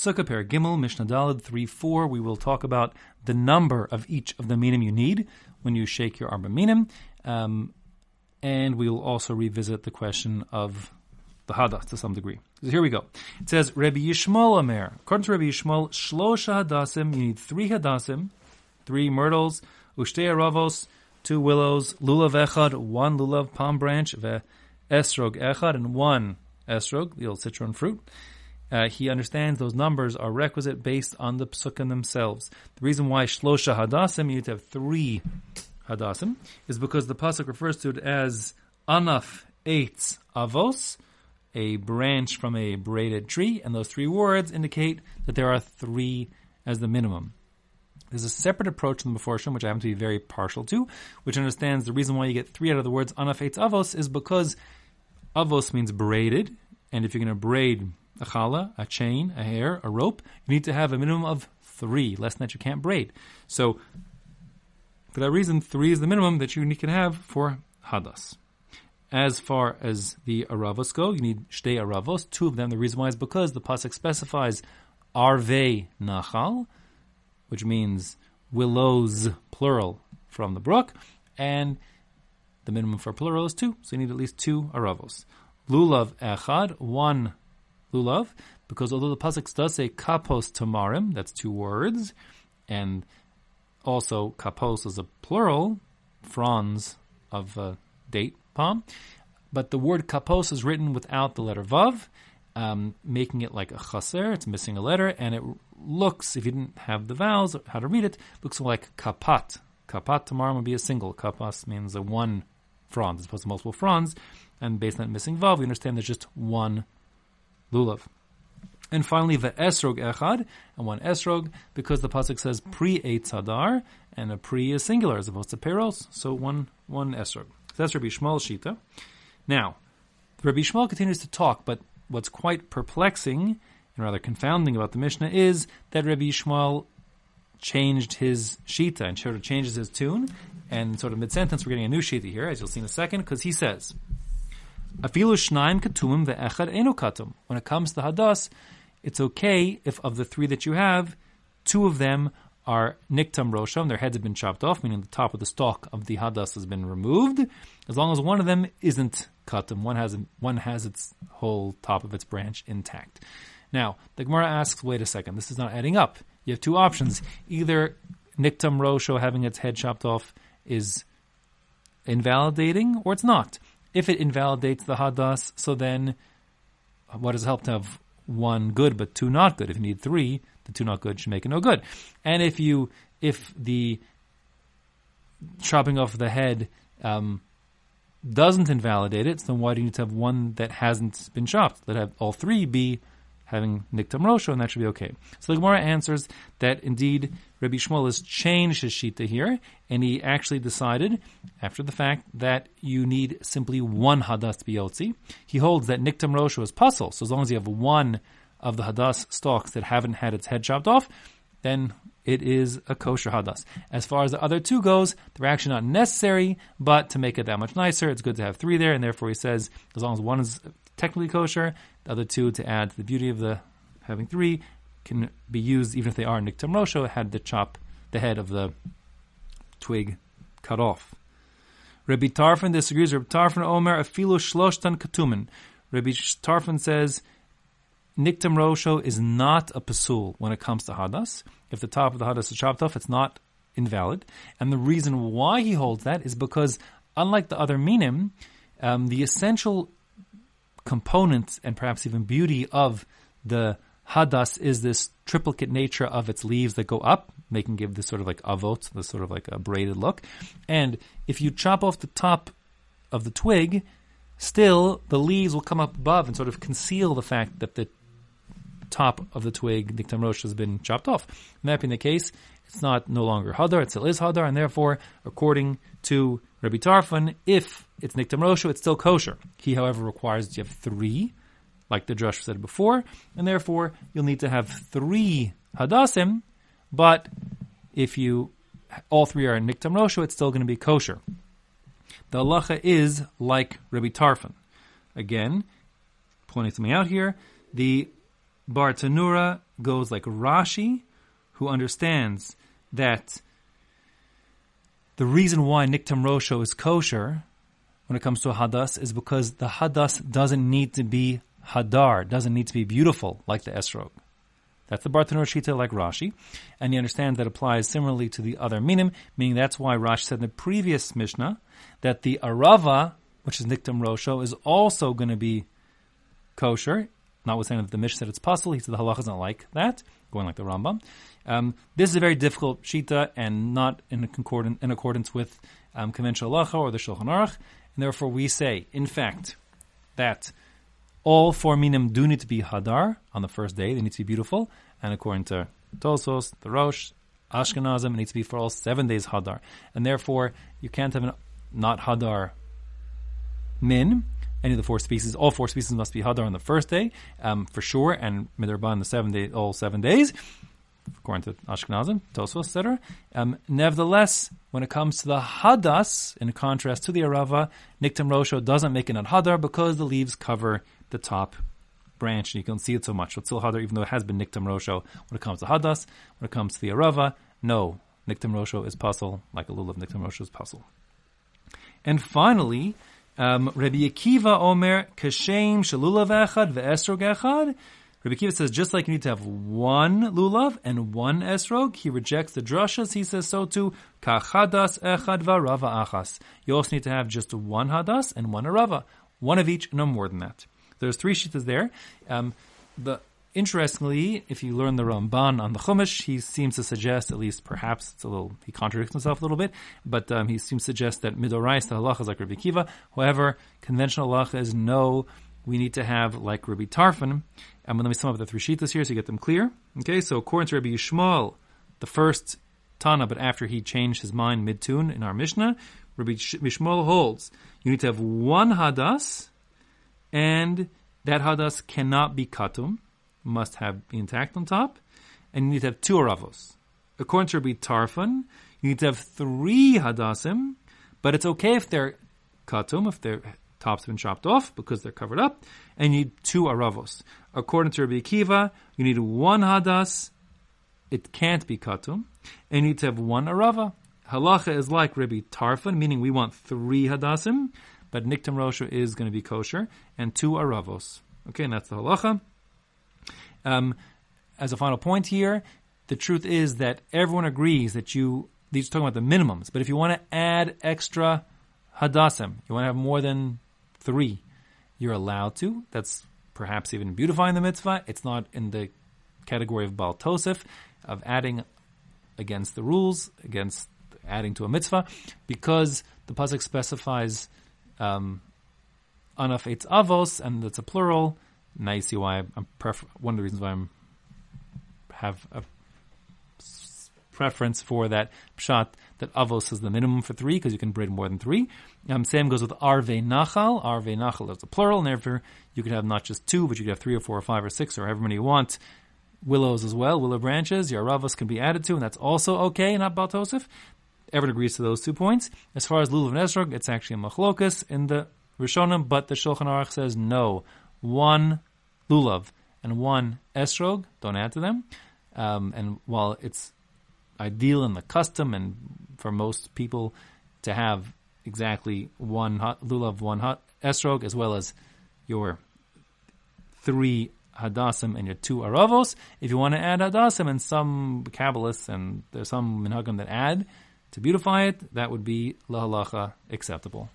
Sukkah Per Gimel, Mishnah Daled 3 4. We will talk about the number of each of the minim you need when you shake your arba minim. Um, and we will also revisit the question of the hadas to some degree. So here we go. It says Rabbi Yishmael Amer. According to Rabbi Yishmael, Shlosha Hadasim, you need three Hadasim, three myrtles, Ushte Aravos, two willows, Lulav Echad, one Lulav palm branch, Esrog Echad, and one Esrog, the old citron fruit. Uh, he understands those numbers are requisite based on the psukim themselves. The reason why Shlosha Hadasim, you need to have three Hadasim, is because the pasuk refers to it as Anaf Eitz Avos, a branch from a braided tree, and those three words indicate that there are three as the minimum. There's a separate approach from the Meforshim, which I happen to be very partial to, which understands the reason why you get three out of the words Anaf Eitz Avos is because Avos means braided, and if you're going to braid a challah, a chain, a hair, a rope, you need to have a minimum of three. Less than that, you can't braid. So for that reason, three is the minimum that you need can have for hadas. As far as the aravos go, you need shtei aravos, two of them. The reason why is because the pasuk specifies arve nachal, which means willows plural from the brook, and the minimum for plural is two, so you need at least two aravos. Lulav echad, one lulav, because although the pasuk does say kapos tamarim, that's two words, and also kapos is a plural, fronds of a date palm, but the word kapos is written without the letter vav, um, making it like a chaser. It's missing a letter, and it looks, if you didn't have the vowels, how to read it, looks like kapat. Kapat tomorrow would be a single. Kapas means a one frond as opposed to multiple fronds, and based on that missing vav, we understand there's just one lulav. And finally, the esrog echad, and one esrog, because the pasuk says pri eitz hadar, and a pre is singular as opposed to peros, so one one esrog. So that's Rabbi Yishmael Shita. Now, Rabbi Yishmael continues to talk, but what's quite perplexing and rather confounding about the Mishnah is that Rabbi Yishmael changed his shita and sort of changes his tune. And sort of mid sentence, we're getting a new shita here, as you'll see in a second, because he says, "Afilu shnaim katumim ve'echad enu katum." When it comes to hadas, it's okay if of the three that you have, two of them are niktam rosham, their heads have been chopped off, meaning the top of the stalk of the hadas has been removed, as long as one of them isn't katam, one has one has its whole top of its branch intact. Now, the Gemara asks, wait a second, this is not adding up. You have two options. Either niktam rosho, having its head chopped off, is invalidating, or it's not. If it invalidates the hadas, so then what does it help to have one good but two not good. If you need three, the two not good should make it no good. And if you if the chopping off the head um, doesn't invalidate it, then why do you need to have one that hasn't been chopped? Let have all three be having niktam rosho, and that should be okay. So the Gemara answers that indeed Rabbi Yishmael has changed his shita here, and he actually decided, after the fact, that you need simply one hadas biyotzi. He holds that niktam rosho is pasul, so as long as you have one of the hadas stalks that haven't had its head chopped off, then it is a kosher hadas. As far as the other two goes, they're actually not necessary, but to make it that much nicer, it's good to have three there, and therefore he says, as long as one is technically kosher, the other two, to add to the beauty of the having three, can be used even if they are niktam rosho, had the chop the head of the twig cut off. Rabbi Tarfon disagrees. Rabbi Tarfon Omer afilu shloshtan katumim. Rabbi Tarfon says niktam rosho is not a pasul when it comes to hadas. If the top of the hadas is chopped off, it's not invalid. And the reason why he holds that is because, unlike the other minim, um, the essential components and perhaps even beauty of the hadas is this triplicate nature of its leaves that go up, can give this sort of like avot, this sort of like a braided look. And if you chop off the top of the twig, still the leaves will come up above and sort of conceal the fact that the top of the twig, Niktam has been chopped off. And that being the case, it's not no longer Hadar, it still is Hadar, and therefore, according to Rabbi Tarfon, if it's Niktam Roshu, it's still kosher. He, however, requires that you have three, like the Drush said before, and therefore you'll need to have three Hadasim, but if you all three are Niktam Roshu, it's still going to be kosher. The halacha is like Rabbi Tarfon. Again, pointing something out here, the Bartenura goes like Rashi, who understands that the reason why Niktam Rosho is kosher when it comes to a hadas is because the hadas doesn't need to be hadar, doesn't need to be beautiful like the esrog. That's the Bartanur Shita like Rashi. And you understand that applies similarly to the other minim, meaning that's why Rashi said in the previous Mishnah that the Arava, which is Niktam Rosho, is also going to be kosher, notwithstanding that the Mishnah said it's pasul. He said the halacha is not like that, going like the Rambam. Um, this is a very difficult shita and not in, concordant, in accordance with um, conventional halacha or the Shulchan Aruch. And therefore we say, in fact, that all four minim do need to be hadar on the first day. They need to be beautiful. And according to Tosfos, the Rosh, Ashkenazim, it needs to be for all seven days hadar. And therefore, you can't have a not hadar min. Any of the four species, all four species must be hadar on the first day, um, for sure, and midrabah on the seven day, all seven days according to Ashkenazim, Tosfos, etc. Um, nevertheless, when it comes to the hadas, in contrast to the arava, niktam rosho doesn't make it an hadar because the leaves cover the top branch, and you can see it so much. It's still hadar, even though it has been niktam rosho. When it comes to hadas, when it comes to the arava, no, niktam rosho is pasul, like a lulav niktam rosho is pasul. And finally, um, Rabbi Akiva Omer kashem shalulav echad ve'esrog echad. Rabbi Akiva says just like you need to have one lulav and one esrog, he rejects the drashas. He says so too. Kachadas echad v'rava achas. You also need to have just one hadas and one arava, one of each, no more than that. There's three shitas there. Um, the interestingly, if you learn the Ramban on the Chumash, he seems to suggest, at least perhaps it's a little, he contradicts himself a little bit, but um, he seems to suggest that midorais the halacha is like Rabbi Kiva. However, conventional halacha is no. We need to have like Rabbi Tarfon. And let me sum up the three shitas here so you get them clear. Okay, so according to Rabbi Yishmael, the first Tana, but after he changed his mind mid-tune in our Mishnah, Rabbi Yishmael holds you need to have one hadas and that hadas cannot be katum, must have be intact on top, and you need to have two aravos. According to Rabbi Tarfon, you need to have three hadasim, but it's okay if they're katum, if their tops have been chopped off because they're covered up, and you need two aravos. According to Rabbi Akiva, you need one hadas, it can't be katum, and you need to have one arava. Halacha is like Rabbi Tarfon, meaning we want three hadasim, but Niktam Rosha is going to be kosher, and two aravos. Okay, and that's the halacha. Um, as a final point here, the truth is that everyone agrees that you, these are talking about the minimums, but if you want to add extra hadasim, you want to have more than three, you're allowed to. That's perhaps even beautifying the mitzvah. It's not in the category of Bal Tosif, of adding against the rules, against adding to a mitzvah, because the pasuk specifies um, anaf eitz avos, and that's a plural. Now you see why I'm prefer- one of the reasons why I'm have a preference for that pshat that avos is the minimum for three because you can braid more than three. Um, same goes with arve nachal. Arve nachal is a plural, and therefore you could have not just two, but you could have three or four or five or six or however many you want. Willows as well, willow branches. Your aravos can be added to, and that's also okay, not baltosif. Everyone agrees to those two points. As far as lulav and esrog, it's actually a machlokas in the Rishonim, but the Shulchan Aruch says no. One lulav and one esrog, don't add to them. Um, and while it's ideal in the custom and for most people to have exactly one hot, lulav, one hot esrog, as well as your three hadassim and your two aravos. If you want to add hadassim and some Kabbalists and there's some minhagim that add to beautify it, that would be lahalacha acceptable.